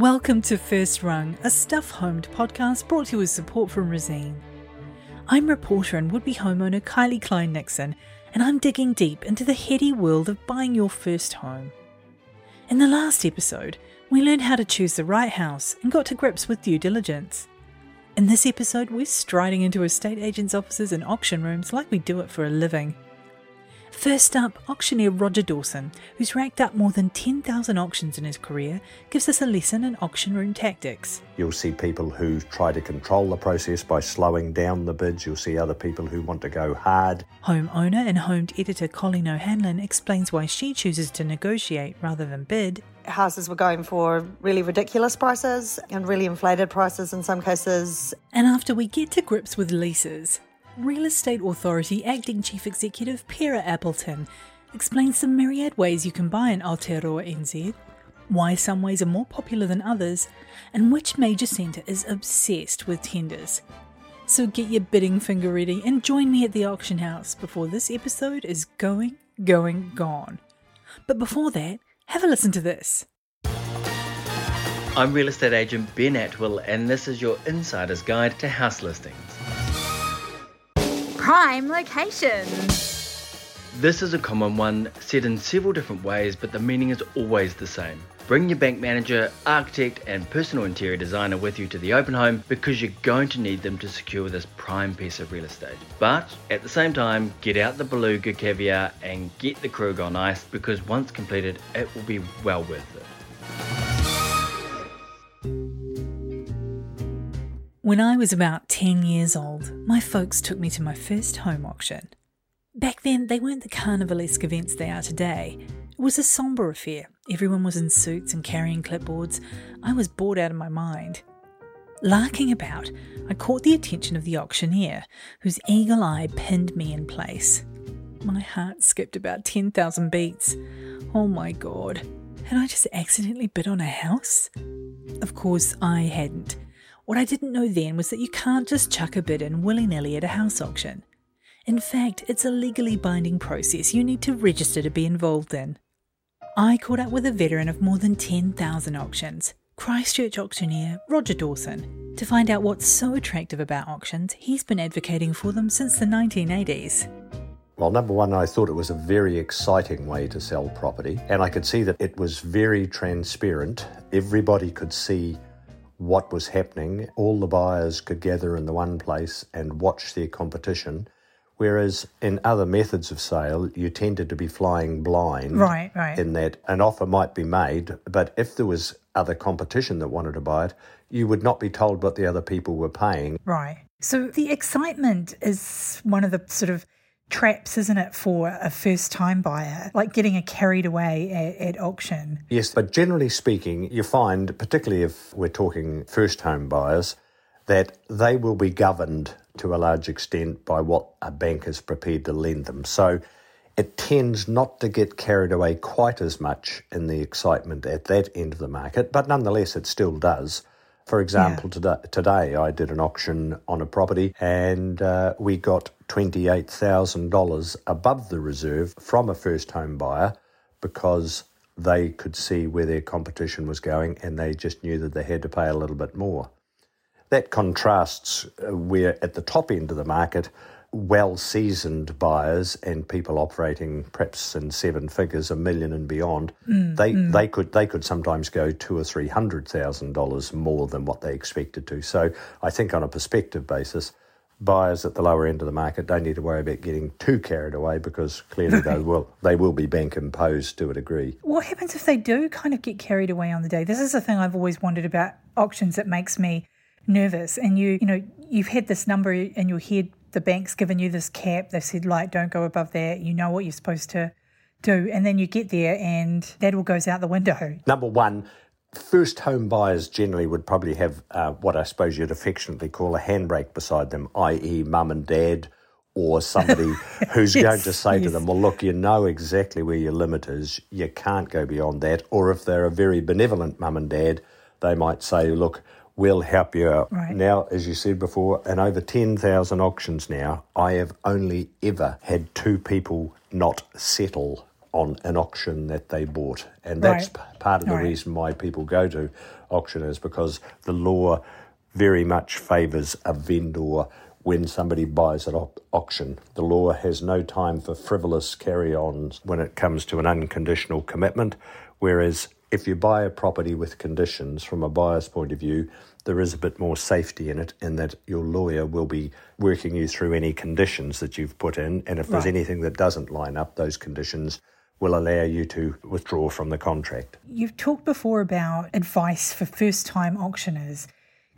Welcome to First Rung, a stuff homed podcast brought to you with support from Resene. I'm reporter and would be homeowner Kylie Klein Nixon, and I'm digging deep into the heady world of buying your first home. In the last episode, we learned how to choose the right house and got to grips with due diligence. In this episode, we're striding into estate agents' offices and auction rooms like we do it for a living. First up, auctioneer Roger Dawson, who's racked up more than 10,000 auctions in his career, gives us a lesson in auction room tactics. You'll see people who try to control the process by slowing down the bids. You'll see other people who want to go hard. Homeowner and homed editor Colleen O'Hanlon explains why she chooses to negotiate rather than bid. Houses were going for really ridiculous prices and really inflated prices in some cases. And after we get to grips with leases, Real Estate Authority Acting Chief Executive Pera Appleton explains the myriad ways you can buy an Aotearoa NZ, why some ways are more popular than others, and which major centre is obsessed with tenders. So get your bidding finger ready and join me at the auction house before this episode is going, going, gone. But before that, have a listen to this. I'm real estate agent Ben Atwill, and this is your insider's guide to house listings. Prime location. This is a common one, said in several different ways, but the meaning is always the same. Bring your bank manager, architect, and personal interior designer with you to the open home because you're going to need them to secure this prime piece of real estate. But at the same time, get out the beluga caviar and get the Krug on ice because once completed, it will be well worth it. When I was about 10 years old, my folks took me to my first home auction. Back then, they weren't the carnivalesque events they are today. It was a sombre affair. Everyone was in suits and carrying clipboards. I was bored out of my mind. Larking about, I caught the attention of the auctioneer, whose eagle eye pinned me in place. My heart skipped about 10,000 beats. Oh my god, had I just accidentally bid on a house? Of course, I hadn't. What I didn't know then was that you can't just chuck a bid in willy nilly at a house auction. In fact, it's a legally binding process you need to register to be involved in. I caught up with a veteran of more than 10,000 auctions, Christchurch auctioneer Roger Dawson, to find out what's so attractive about auctions he's been advocating for them since the 1980s. Well, number one, I thought it was a very exciting way to sell property, and I could see that it was very transparent. Everybody could see what was happening. All the buyers could gather in the one place and watch their competition. Whereas in other methods of sale, you tended to be flying blind. Right, right. In that an offer might be made, but if there was other competition that wanted to buy it, you would not be told what the other people were paying. Right. So the excitement is one of the sort of traps, isn't it, for a first time buyer, like getting a carried away at, at, auction. Yes, but generally speaking, you find, particularly if we're talking first home buyers, that they will be governed to a large extent by what a bank is prepared to lend them. So it tends not to get carried away quite as much in the excitement at that end of the market, but nonetheless, it still does. For example, yeah. today, today I did an auction on a property and uh, we got $28,000 above the reserve from a first home buyer because they could see where their competition was going and they just knew that they had to pay a little bit more. That contrasts uh, where at the top end of the market, well seasoned buyers and people operating perhaps in seven figures, a million and beyond, mm, they mm. they could they could sometimes go two or three hundred thousand dollars more than what they expected to. So I think on a perspective basis, buyers at the lower end of the market don't need to worry about getting too carried away because clearly they will they will be bank imposed to a degree. What happens if they do kind of get carried away on the day? This is the thing I've always wondered about auctions that makes me nervous. And you you know you've had this number in your head the bank's given you this cap. They've said, like, don't go above that. You know what you're supposed to do. And then you get there and that all goes out the window. Number one, first home buyers generally would probably have uh, what I suppose you'd affectionately call a handbrake beside them, i.e., mum and dad. Or somebody who's yes, going to say yes. to them, Well, look, you know exactly where your limit is. You can't go beyond that. Or if they're a very benevolent mum and dad, they might say, Look, we'll help you out. Right. Now, as you said before, in over 10,000 auctions now, I have only ever had two people not settle on an auction that they bought. And that's Right. part of the right. reason why people go to auction is because the law very much favours a vendor when somebody buys at au- auction. The law has no time for frivolous carry ons when it comes to an unconditional commitment, whereas if you buy a property with conditions from a buyer's point of view, there is a bit more safety in it, in that your lawyer will be working you through any conditions that you've put in. And if there's anything that doesn't line up, those conditions will allow you to withdraw from the contract. You've talked before about advice for first time auctioneers.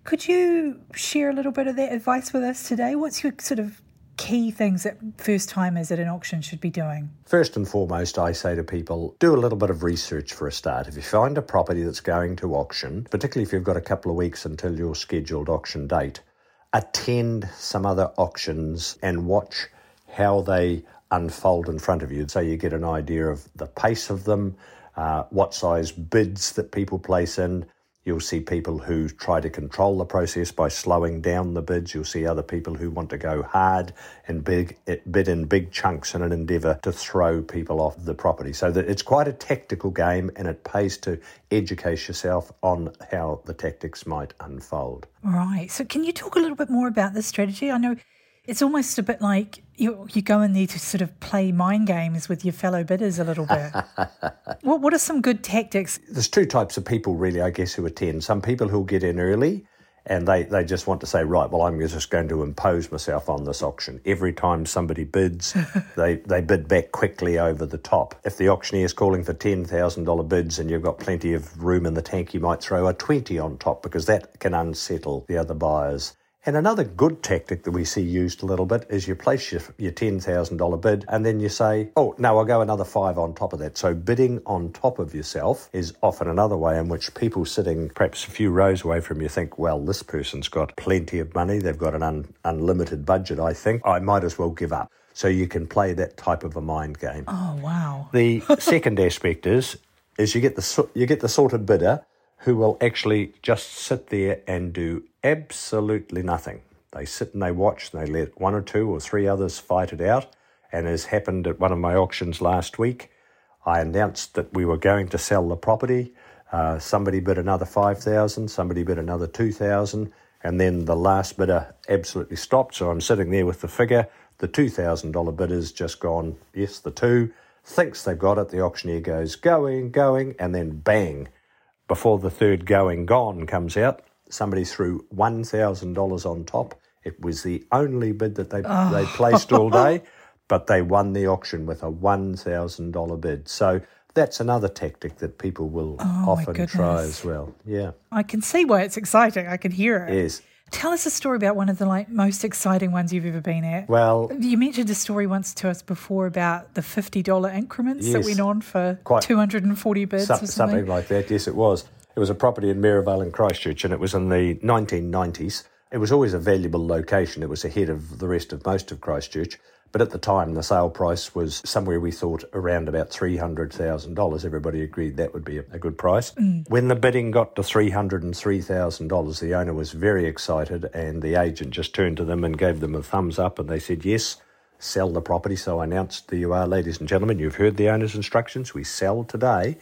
Could you share a little bit of that advice with us today? What's your sort of key things that first timers at an auction should be doing? First and foremost, I say to people, do a little bit of research for a start. If you find a property that's going to auction, particularly if you've got a couple of weeks until your scheduled auction date, attend some other auctions and watch how they unfold in front of you so you get an idea of the pace of them, uh, what size bids that people place in. You'll see people who try to control the process by slowing down the bids. You'll see other people who want to go hard and big, eh, bid in big chunks in an endeavour to throw people off the property. So that it's quite a tactical game, and it pays to educate yourself on how the tactics might unfold. Right. So, can you talk a little bit more about this strategy? I know it's almost a bit like you you go in there to sort of play mind games with your fellow bidders a little bit. what What are some good tactics? There's two types of people, really, I guess, who attend. Some people who'll get in early and they, they just want to say, right, well, I'm just going to impose myself on this auction. Every time somebody bids, they, they bid back quickly over the top. If the auctioneer is calling for $10,000 bids and you've got plenty of room in the tank, you might throw a 20 on top because that can unsettle the other buyers. And another good tactic that we see used a little bit is you place your, your $10,000 bid and then you say, oh, no, I'll go another five on top of that. So bidding on top of yourself is often another way in which people sitting perhaps a few rows away from you think, well, this person's got plenty of money. They've got an un- unlimited budget, I think. I might as well give up. So you can play that type of a mind game. Oh wow! The second aspect is is you get the you get the sorted bidder who will actually just sit there and do absolutely nothing. They sit and they watch and they let one or two or three others fight it out. And as happened at one of my auctions last week, I announced that we were going to sell the property. Uh, somebody bid another five thousand, somebody bid another two thousand, and then the last bidder absolutely stopped. So I'm sitting there with the figure. The two thousand dollar bidder's just gone. Yes, the two thinks they've got it. The auctioneer goes going, going, and then bang! Before the third going gone comes out, somebody threw one thousand dollars on top. It was the only bid that they they placed all day, but they won the auction with a one thousand dollar bid. So that's another tactic that people will oh, often try as well. Yeah. I can see why it's exciting. I can hear it. Yes. Tell us a story about one of the like most exciting ones you've ever been at. Well, You mentioned a story once to us before about the fifty dollar increments that went on for Quite- two hundred and forty bids Some- or something. something like that. Yes, it was. It was a property in Merivale in Christchurch, and it was in the 1990s. It was always a valuable location. It was ahead of the rest of most of Christchurch. But at the time, the sale price was somewhere we thought around about $300,000. Everybody agreed that would be a, good price. Mm. When the bidding got to $303,000, the owner was very excited, and the agent just turned to them and gave them a thumbs up, and they said, Yes, sell the property. So I announced, There you are, ladies and gentlemen, you've heard the owner's instructions. We sell today.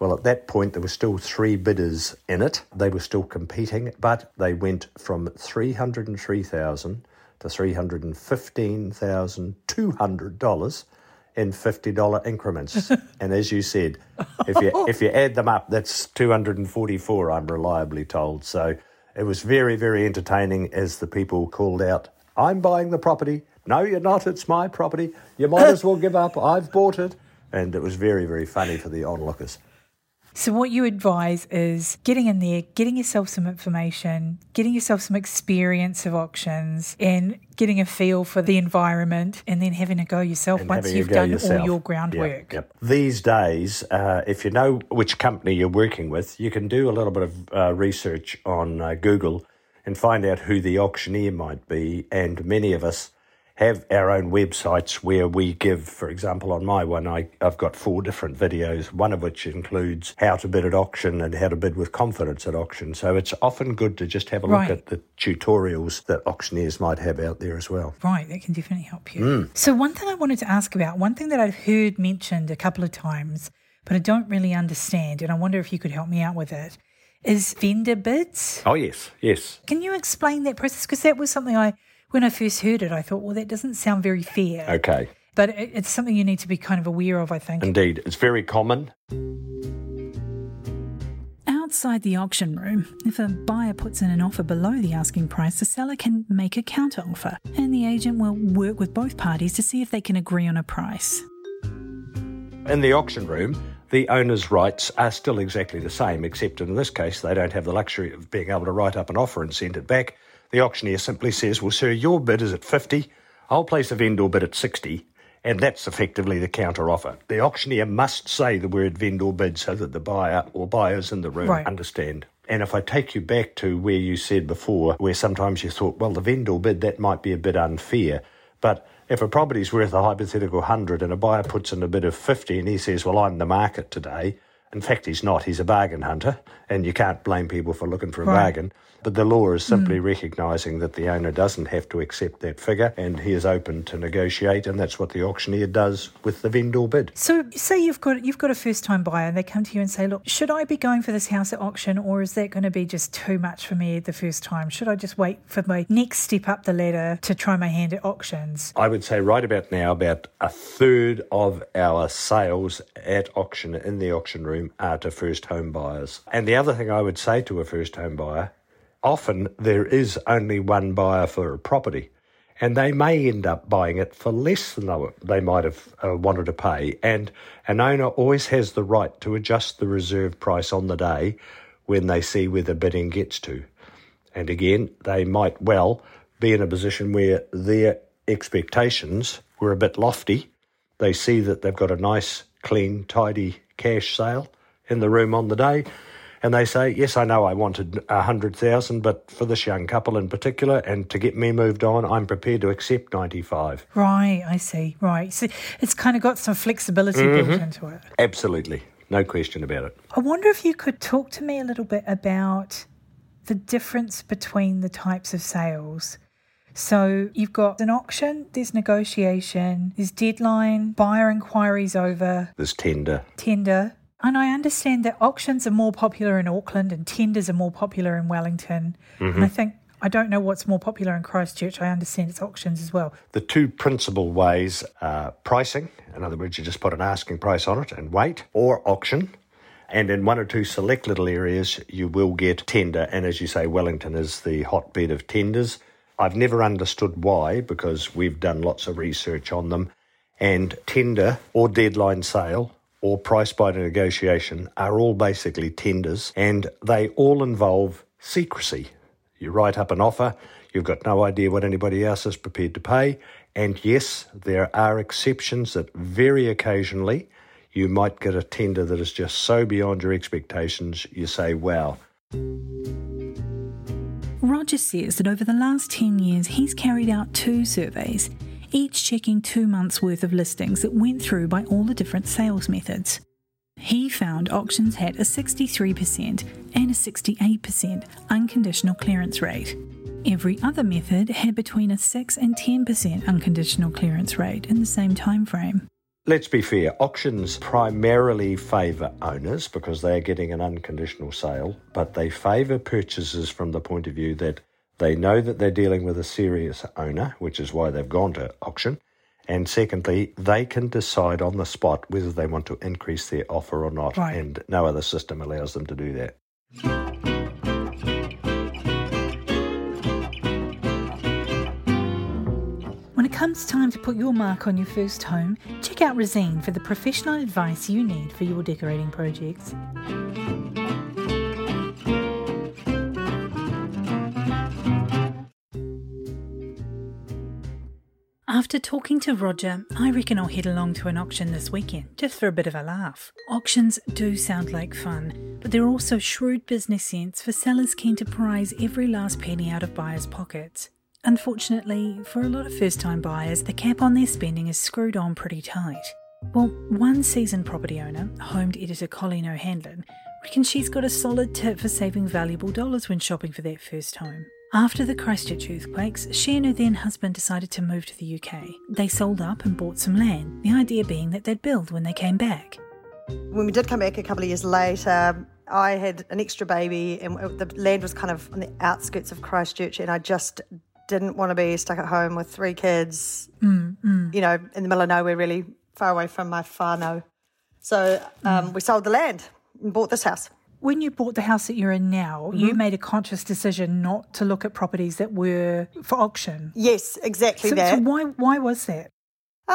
Well, at that point, there were still three bidders in it. They were still competing, but they went from 303000 to $315,200 in $50 increments. and as you said, if you, if you add them up, that's 244 I'm reliably told. So it was very, very entertaining as the people called out, I'm buying the property. No, you're not. It's my property. You might as well give up. I've bought it. And it was very, very funny for the onlookers. So, what you advise is getting in there, getting yourself some information, getting yourself some experience of auctions, and getting a feel for the environment, and then having a go yourself and once you've done yourself. all your Yep, groundwork. yep. These days, uh, if you know which company you're working with, you can do a little bit of uh, research on uh, Google and find out who the auctioneer might be. And many of us have our own websites where we give, for example, on my one, I, I've got four different videos, one of which includes how to bid at auction and how to bid with confidence at auction. So it's often good to just have a Right. look at the tutorials that auctioneers might have out there as well. Right, that can definitely help you. Hmm. So, one thing I wanted to ask about, one thing that I've heard mentioned a couple of times, but I don't really understand, and I wonder if you could help me out with it, is vendor bids. Oh, yes, yes. Can you explain that process? Because that was something I, when I first heard it, I thought, well, that doesn't sound very fair. Okay. But it, it's something you need to be kind of aware of, I think. Indeed, it's very common. Outside the auction room, if a buyer puts in an offer below the asking price, the seller can make a counter offer, and the agent will work with both parties to see if they can agree on a price. In the auction room, the owner's rights are still exactly the same, except in this case, they don't have the luxury of being able to write up an offer and send it back. The auctioneer simply says, Well, sir, your bid is at 50, I'll place a vendor bid at 60, and that's effectively the counter offer. The auctioneer must say the word vendor bid so that the buyer or buyers in the room Right. understand. And if I take you back to where you said before, where sometimes you thought, well, the vendor bid, that might be a bit unfair. But if a property's worth a hypothetical 100 and a buyer puts in a bid of 50 and he says, well, I'm the market today, in fact, he's not. He's a bargain hunter, and you can't blame people for looking for a Right. bargain. But the law is simply mm. recognising that the owner doesn't have to accept that figure, and he is open to negotiate, and that's what the auctioneer does with the vendor bid. So, say you've got you've got a first time buyer, and they come to you and say, "Look, should I be going for this house at auction, or is that going to be just too much for me the first time? Should I just wait for my next step up the ladder to try my hand at auctions?" I would say right about now, about a third of our sales at auction in the auction room are to first home buyers. And the other thing I would say to a first home buyer, often there is only one buyer for a property. And they may end up buying it for less than they, might have uh, wanted to pay. And an owner always has the right to adjust the reserve price on the day when they see where the bidding gets to. And again, they might well be in a position where their expectations were a bit lofty. They see that they've got a nice, clean, tidy cash sale in the room on the day. And they say, Yes, I know I wanted a hundred thousand, but for this young couple in particular, and to get me moved on, I'm prepared to accept ninety five. Right, I see. Right, so it's kind of got some flexibility built mm-hmm. into it. Absolutely. No question about it. I wonder if you could talk to me a little bit about the difference between the types of sales. So you've got an auction, there's negotiation, there's deadline, buyer inquiries over, there's tender. tender. And I understand that auctions are more popular in Auckland and tenders are more popular in Wellington. And I mm-hmm. think, I don't know what's more popular in Christchurch. I understand it's auctions as well. The two principal ways are pricing, in other words, you just put an asking price on it and wait, or auction. And in one or two select little areas, you will get tender. And as you say, Wellington is the hotbed of tenders. I've never understood why, because we've done lots of research on them. And tender or deadline sale or price by negotiation are all basically tenders, and they all involve secrecy. You write up an offer, you've got no idea what anybody else is prepared to pay. And yes, there are exceptions that very occasionally you might get a tender that is just so beyond your expectations, you say, wow. Roger says that over the last 10 years, he's carried out two surveys, each checking two months' worth of listings that went through by all the different sales methods. He found auctions had a 63% and a 68% unconditional clearance rate. Every other method had between a 6 and 10% unconditional clearance rate in the same time frame. Let's be fair, auctions primarily favour owners because they are getting an unconditional sale, but they favour purchasers from the point of view that they know that they're dealing with a serious owner, which is why they've gone to auction. And secondly, they can decide on the spot whether they want to increase their offer or not, Right. and no other system allows them to do that. When it comes time to put your mark on your first home, check out Resene for the professional advice you need for your decorating projects. After talking to Roger, I reckon I'll head along to an auction this weekend, just for a bit of a laugh. Auctions do sound like fun, but they're also shrewd business sense for sellers keen to prize every last penny out of buyers' pockets. Unfortunately, for a lot of first time buyers, the cap on their spending is screwed on pretty tight. Well, one seasoned property owner, homed editor Colleen O'Hanlon, reckons she's got a solid tip for saving valuable dollars when shopping for that first home. After the Christchurch earthquakes, she and her then husband decided to move to the UK. They sold up and bought some land, the idea being that they'd build when they came back. When we did come back a couple of years later, I had an extra baby, and the land was kind of on the outskirts of Christchurch, and I just didn't want to be stuck at home with three kids, Mm, mm. you know, in the middle of nowhere, really far away from my whānau. So um, we sold the land and bought this house. When you bought the house that you're in now, you made a conscious decision not to look at properties that were for auction. Yes, exactly So, that. so why why was that? Uh,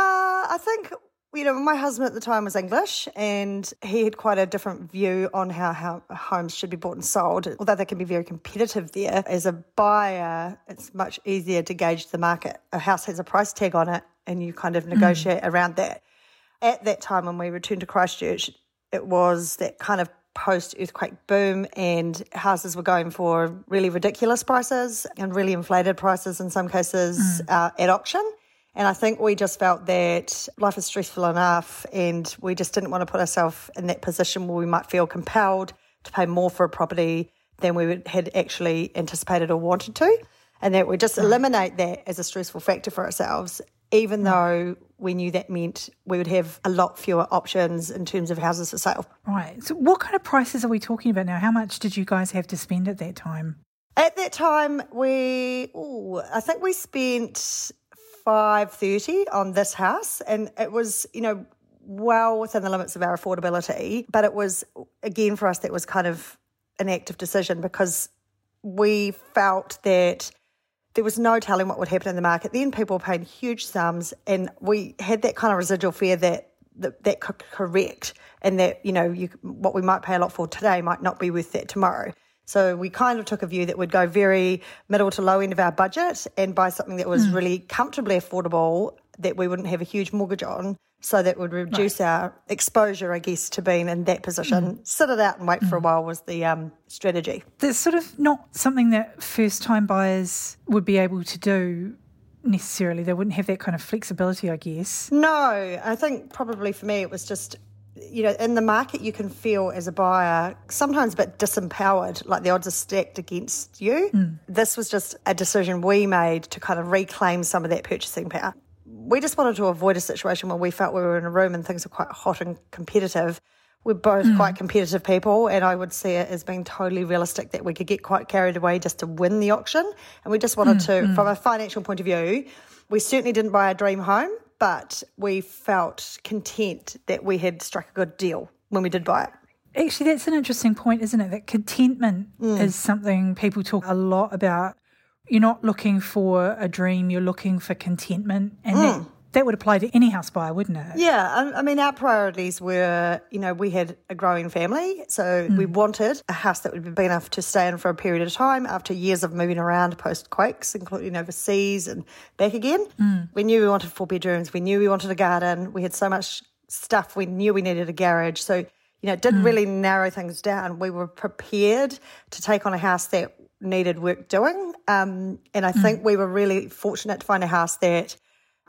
I think you know my husband at the time was English, and he had quite a different view on how, how homes should be bought and sold. Although they can be very competitive there, as a buyer, it's much easier to gauge the market. A house has a price tag on it, and you kind of negotiate around that. At that time, when we returned to Christchurch, it was that kind of post earthquake boom, and houses were going for really ridiculous prices and really inflated prices in some cases uh, at auction. And I think we just felt that life is stressful enough, and we just didn't want to put ourselves in that position where we might feel compelled to pay more for a property than we would, had actually anticipated or wanted to. And that we just eliminate that as a stressful factor for ourselves, even though we knew that meant we would have a lot fewer options in terms of houses for sale. Right. So what kind of prices are we talking about now? How much did you guys have to spend at that time? At that time, we, ooh, I think we spent five thirty on this house, and it was, you know, well within the limits of our affordability. But it was again for us that was kind of an active decision because we felt that there was no telling what would happen in the market. Then people were paying huge sums, and we had that kind of residual fear that that, that could correct, and that you know you, what we might pay a lot for today might not be worth that tomorrow. So we kind of took a view that would go very middle to low end of our budget and buy something that was hmm. really comfortably affordable that we wouldn't have a huge mortgage on. So that would reduce our exposure, I guess, to being in that position. Mm-hmm. Sit it out and wait for a mm-hmm. while was the um, strategy. That's sort of not something that first time buyers would be able to do necessarily. They wouldn't have that kind of flexibility, I guess. No, I think probably for me it was just, you know, in the market you can feel as a buyer sometimes a bit disempowered, like the odds are stacked against you. Mm. This was just a decision we made to kind of reclaim some of that purchasing power. We just wanted to avoid a situation where we felt we were in a room and things are quite hot and competitive. We're both hmm. quite competitive people, and I would see it as being totally realistic that we could get quite carried away just to win the auction. And we just wanted hmm, to, hmm. from a financial point of view, we certainly didn't buy a dream home, but we felt content that we had struck a good deal when we did buy it. Actually, that's an interesting point, isn't it? That contentment is something people talk a lot about. You're not looking for a dream, you're looking for contentment. And mm. that, that would apply to any house buyer, wouldn't it? Yeah, I, I mean, our priorities were, you know, we had a growing family, so we mm. wanted a house that would be big enough to stay in for a period of time after years of moving around post quakes, including overseas and back again. Mm. We knew we wanted four bedrooms, we knew we wanted a garden, we had so much stuff, we knew we needed a garage. So, you know, it didn't really narrow things down. We were prepared to take on a house that needed work doing. Um, and I mm. think we were really fortunate to find a house that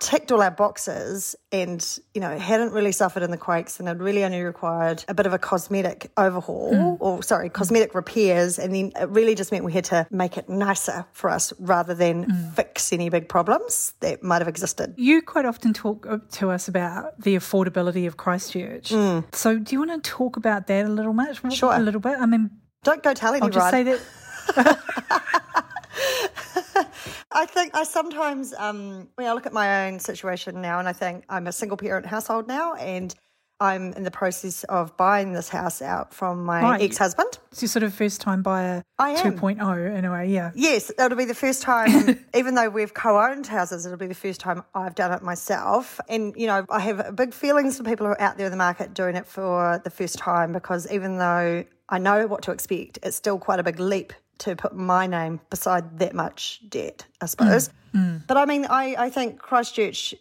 ticked all our boxes and you know hadn't really suffered in the quakes and had really only required a bit of a cosmetic overhaul mm. or sorry mm. cosmetic repairs and then it really just meant we had to make it nicer for us rather than fix any big problems that might have existed You quite often talk uh, to us about the affordability of Christchurch. So, do you want to talk about that a little much? Sure. A little bit. I mean, don't go telling I'll just say that I think I sometimes, um, when I look at my own situation now, and I think I'm a single parent household now, and I'm in the process of buying this house out from my Right. ex husband. it's your sort of first time buyer I am. 2.0 in a way, yeah. Yes, it'll be the first time, even though we've co owned houses, it'll be the first time I've done it myself. And, you know, I have big feelings for people who are out there in the market doing it for the first time because even though I know what to expect, it's still quite a big leap to put my name beside that much debt, I suppose. But I mean, I, I think Christchurch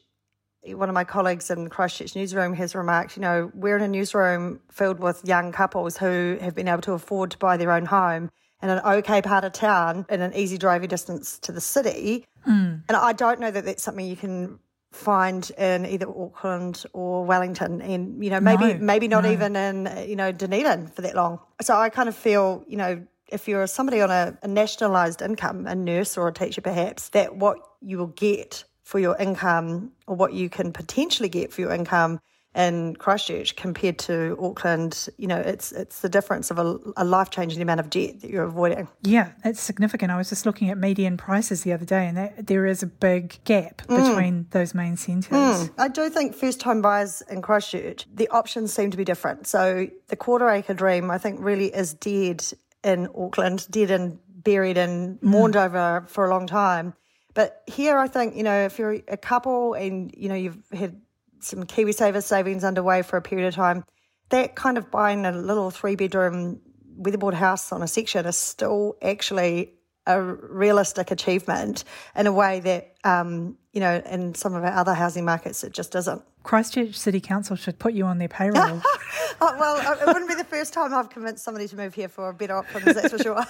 one of my colleagues in the Christchurch newsroom has remarked, you know, we're in a newsroom filled with young couples who have been able to afford to buy their own home in an okay part of town in an easy driving distance to the city. Mm. And I don't know that that's something you can find in either Auckland or Wellington and you know maybe no, maybe not no. even in you know Dunedin for that long. So I kind of feel, you know, if you're somebody on a, a nationalised income, a nurse or a teacher perhaps, that what you will get for your income or what you can potentially get for your income in Christchurch compared to Auckland, you know, it's it's the difference of a, a life changing amount of debt that you're avoiding. Yeah, it's significant. I was just looking at median prices the other day, and that, there is a big gap mm. between those main centres. Mm. I do think first home buyers in Christchurch, the options seem to be different. So the quarter acre dream, I think, really is dead in Auckland, dead and buried and mourned mm. over for a long time. But here, I think, you know, if you're a couple and, you know, you've had some KiwiSaver savings underway for a period of time, that kind of buying a little three bedroom weatherboard house on a section is still actually a realistic achievement in a way that, um, you know, in some of our other housing markets, it just isn't. Christchurch City Council should put you on their payroll. oh, well, it wouldn't be the first time I've convinced somebody to move here for a better options, that's for sure.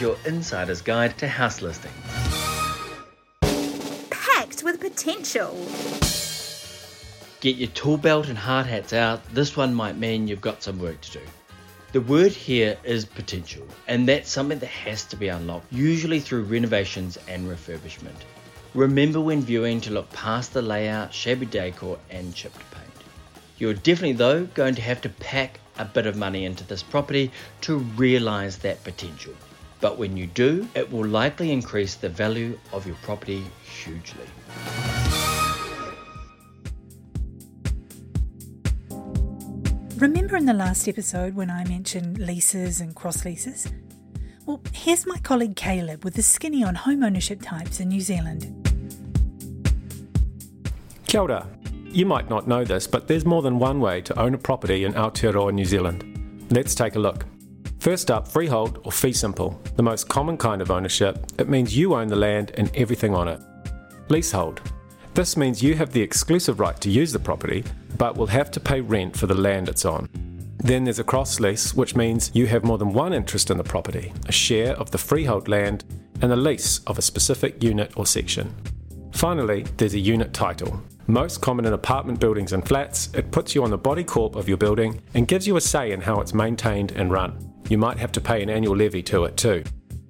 Your insider's guide to house listings Packed with potential. Get your tool belt and hard hats out. This one might mean you've got some work to do. The word here is potential, and that's something that has to be unlocked, usually through renovations and refurbishment. Remember when viewing to look past the layout, shabby decor, and chipped paint. You're definitely, though, going to have to pack a bit of money into this property to realise that potential. But when you do, it will likely increase the value of your property hugely. Remember in the last episode when I mentioned leases and cross leases? Well, here's my colleague Caleb with the skinny on home ownership types in New Zealand. Kia ora. You might not know this, but there's more than one way to own a property in Aotearoa, New Zealand. Let's take a look. First up, freehold or fee simple, the most common kind of ownership. It means you own the land and everything on it. Leasehold. This means you have the exclusive right to use the property, but will have to pay rent for the land it's on. Then there's a cross lease, which means you have more than one interest in the property, a share of the freehold land, and a lease of a specific unit or section. Finally, there's a unit title. Most common in apartment buildings and flats, it puts you on the body corp of your building and gives you a say in how it's maintained and run you might have to pay an annual levy to it too.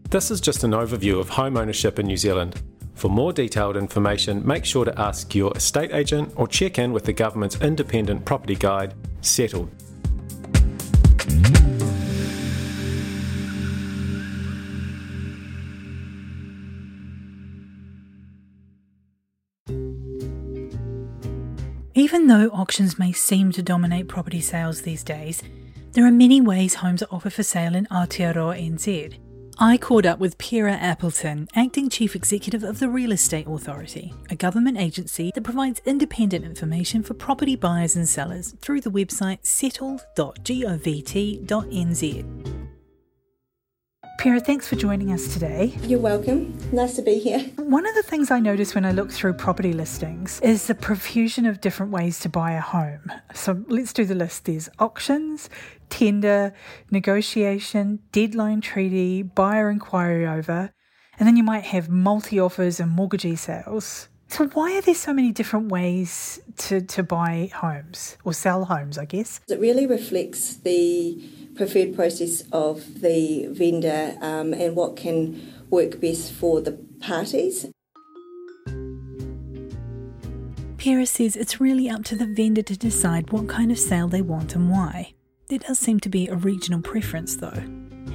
This is just an overview of home ownership in New Zealand. For more detailed information, make sure to ask your estate agent or check in with the government's independent property guide, Settled. Even though auctions may seem to dominate property sales these days, there are many ways homes are offered for sale in Aotearoa NZ. I caught up with Pera Appleton, Acting Chief Executive of the Real Estate Authority, a government agency that provides independent information for property buyers and sellers through the website settled.govt.nz. Pera, thanks for joining us today. You're welcome. Nice to be here. One of the things I notice when I look through property listings is the profusion of different ways to buy a home. So let's do the list. There's auctions, tender, negotiation, deadline treaty, buyer inquiry over, and then you might have multi offers and mortgagee sales. So why are there so many different ways to, to buy homes or sell homes, I guess? It really reflects the preferred process of the vendor um, and what can work best for the parties. Pera says it's really up to the vendor to decide what kind of sale they want and why. There does seem to be a regional preference though.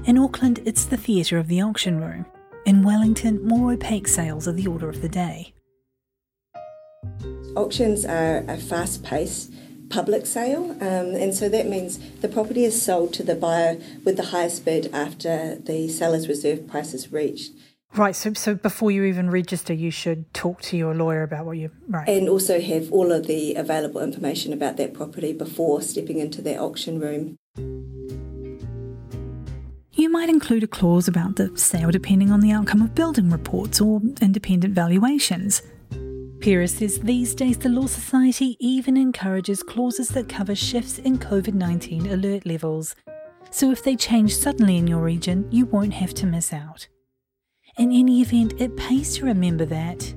In Auckland, it's the theatre of the auction room. In Wellington, more opaque sales are the order of the day. Auctions are a fast paced public sale, um, and so that means the property is sold to the buyer with the highest bid after the seller's reserve price is reached. Right, so, so before you even register, you should talk to your lawyer about what you right, and also have all of the available information about that property before stepping into that auction room. You might include a clause about the sale depending on the outcome of building reports or independent valuations. Says these days the Law Society even encourages clauses that cover shifts in COVID 19 alert levels. So if they change suddenly in your region, you won't have to miss out. In any event, it pays to remember that.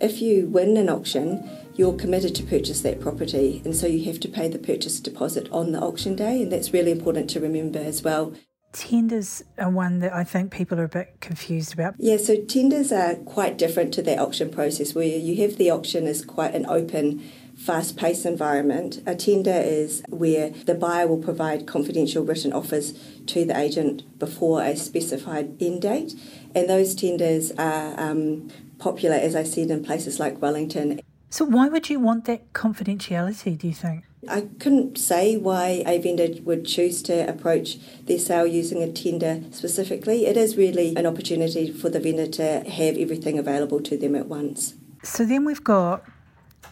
If you win an auction, you're committed to purchase that property, and so you have to pay the purchase deposit on the auction day, and that's really important to remember as well. Tenders are one that I think people are a bit confused about. Yeah, so tenders are quite different to that auction process where you have the auction as quite an open, fast paced environment. A tender is where the buyer will provide confidential written offers to the agent before a specified end date, and those tenders are um, popular, as I said, in places like Wellington. So, why would you want that confidentiality, do you think? I couldn't say why a vendor would choose to approach their sale using a tender specifically. It is really an opportunity for the vendor to have everything available to them at once. So then we've got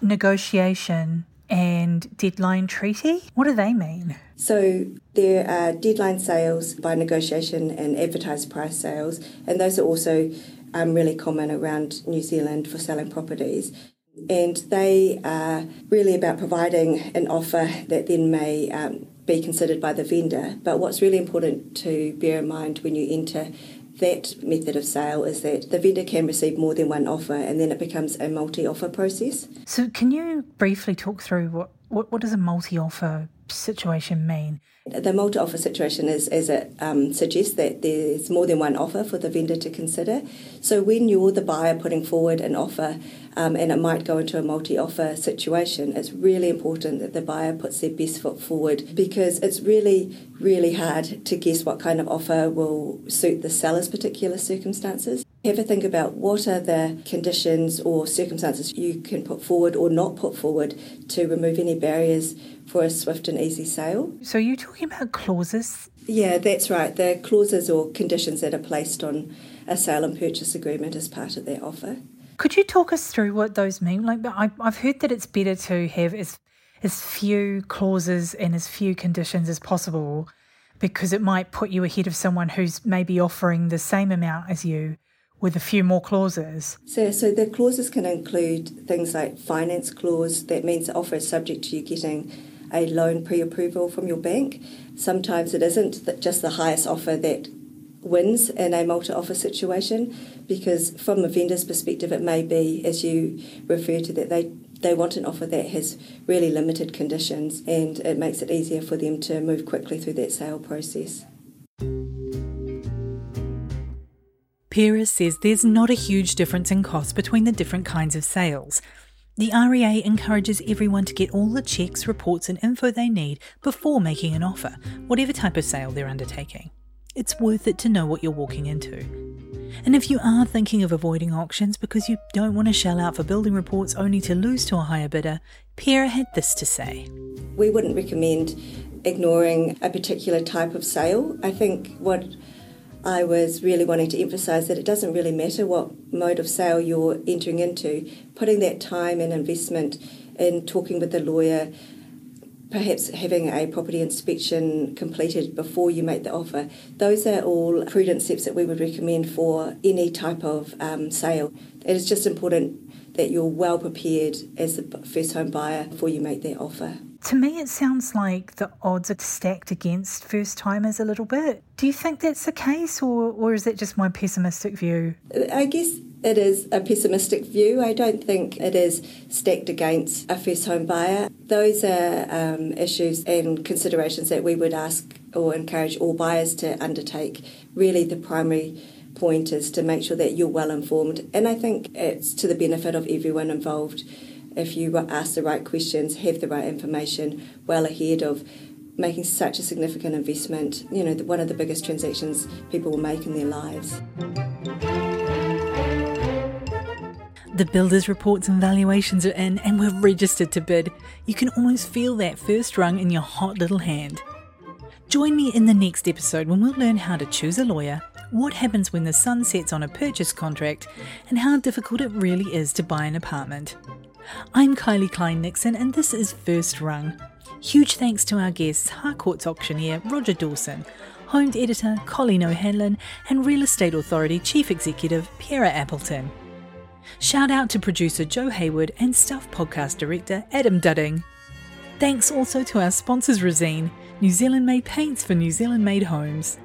negotiation and deadline treaty. What do they mean? So there are deadline sales by negotiation and advertised price sales, and those are also um, really common around New Zealand for selling properties and they are really about providing an offer that then may um, be considered by the vendor. But what's really important to bear in mind when you enter that method of sale is that the vendor can receive more than one offer and then it becomes a multi offer process. So, can you briefly talk through what, what, what does a multi offer situation mean? The multi offer situation is, as it um, suggests, that there's more than one offer for the vendor to consider. So, when you're the buyer putting forward an offer um, and it might go into a multi offer situation, it's really important that the buyer puts their best foot forward because it's really, really hard to guess what kind of offer will suit the seller's particular circumstances. Have a think about what are the conditions or circumstances you can put forward or not put forward to remove any barriers for a swift and easy sale. So, you're talking about clauses? Yeah, that's right. The clauses or conditions that are placed on a sale and purchase agreement as part of their offer. Could you talk us through what those mean? Like, I've heard that it's better to have as as few clauses and as few conditions as possible because it might put you ahead of someone who's maybe offering the same amount as you with a few more clauses. So, so the clauses can include things like finance clause that means the offer is subject to you getting a loan pre-approval from your bank. Sometimes it isn't just the highest offer that wins in a multi-offer situation because from a vendor's perspective it may be as you refer to that they they want an offer that has really limited conditions and it makes it easier for them to move quickly through that sale process. Pyrrha says there's not a huge difference in cost between the different kinds of sales. The REA encourages everyone to get all the checks, reports, and info they need before making an offer, whatever type of sale they're undertaking it's worth it to know what you're walking into. And if you are thinking of avoiding auctions because you don't want to shell out for building reports only to lose to a higher bidder, Pierre had this to say. We wouldn't recommend ignoring a particular type of sale. I think what I was really wanting to emphasise that it doesn't really matter what mode of sale you're entering into, putting that time and investment in talking with the lawyer, perhaps having a property inspection completed before you make the offer. Those are all prudent steps that we would recommend for any type of um, sale. It is just important that you're well prepared as the first home buyer before you make that offer. To me, it sounds like the odds are stacked against first timers a little bit. Do you think that's the case, or, or is that just my pessimistic view? I guess it is a pessimistic view. I don't think it is stacked against a first home buyer. Those are um, issues and considerations that we would ask or encourage all buyers to undertake. Really, the primary point is to make sure that you're well informed, and I think it's to the benefit of everyone involved if you ask the right questions, have the right information well ahead of making such a significant investment, you know, one of the biggest transactions people will make in their lives. The builder's reports and valuations are in, and we're registered to bid. You can almost feel that first rung in your hot little hand. Join me in the next episode when we'll learn how to choose a lawyer, what happens when the sun sets on a purchase contract, and how difficult it really is to buy an apartment. I'm Kylie Klein Nixon, and this is First Rung. Huge thanks to our guests, Harcourt's auctioneer Roger Dawson, Homed editor Colleen O'Hanlon, and Real Estate Authority Chief Executive Pierre Appleton. Shout out to producer Joe Hayward and Stuff Podcast Director Adam Dudding. Thanks also to our sponsors Resene, New Zealand made paints for New Zealand made homes.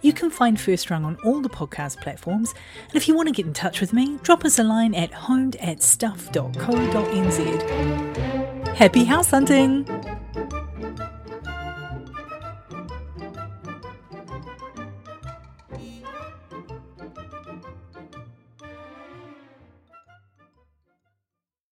You can find First Rung on all the podcast platforms, and if you want to get in touch with me, drop us a line at homed at stuff.co.nz. Happy house hunting!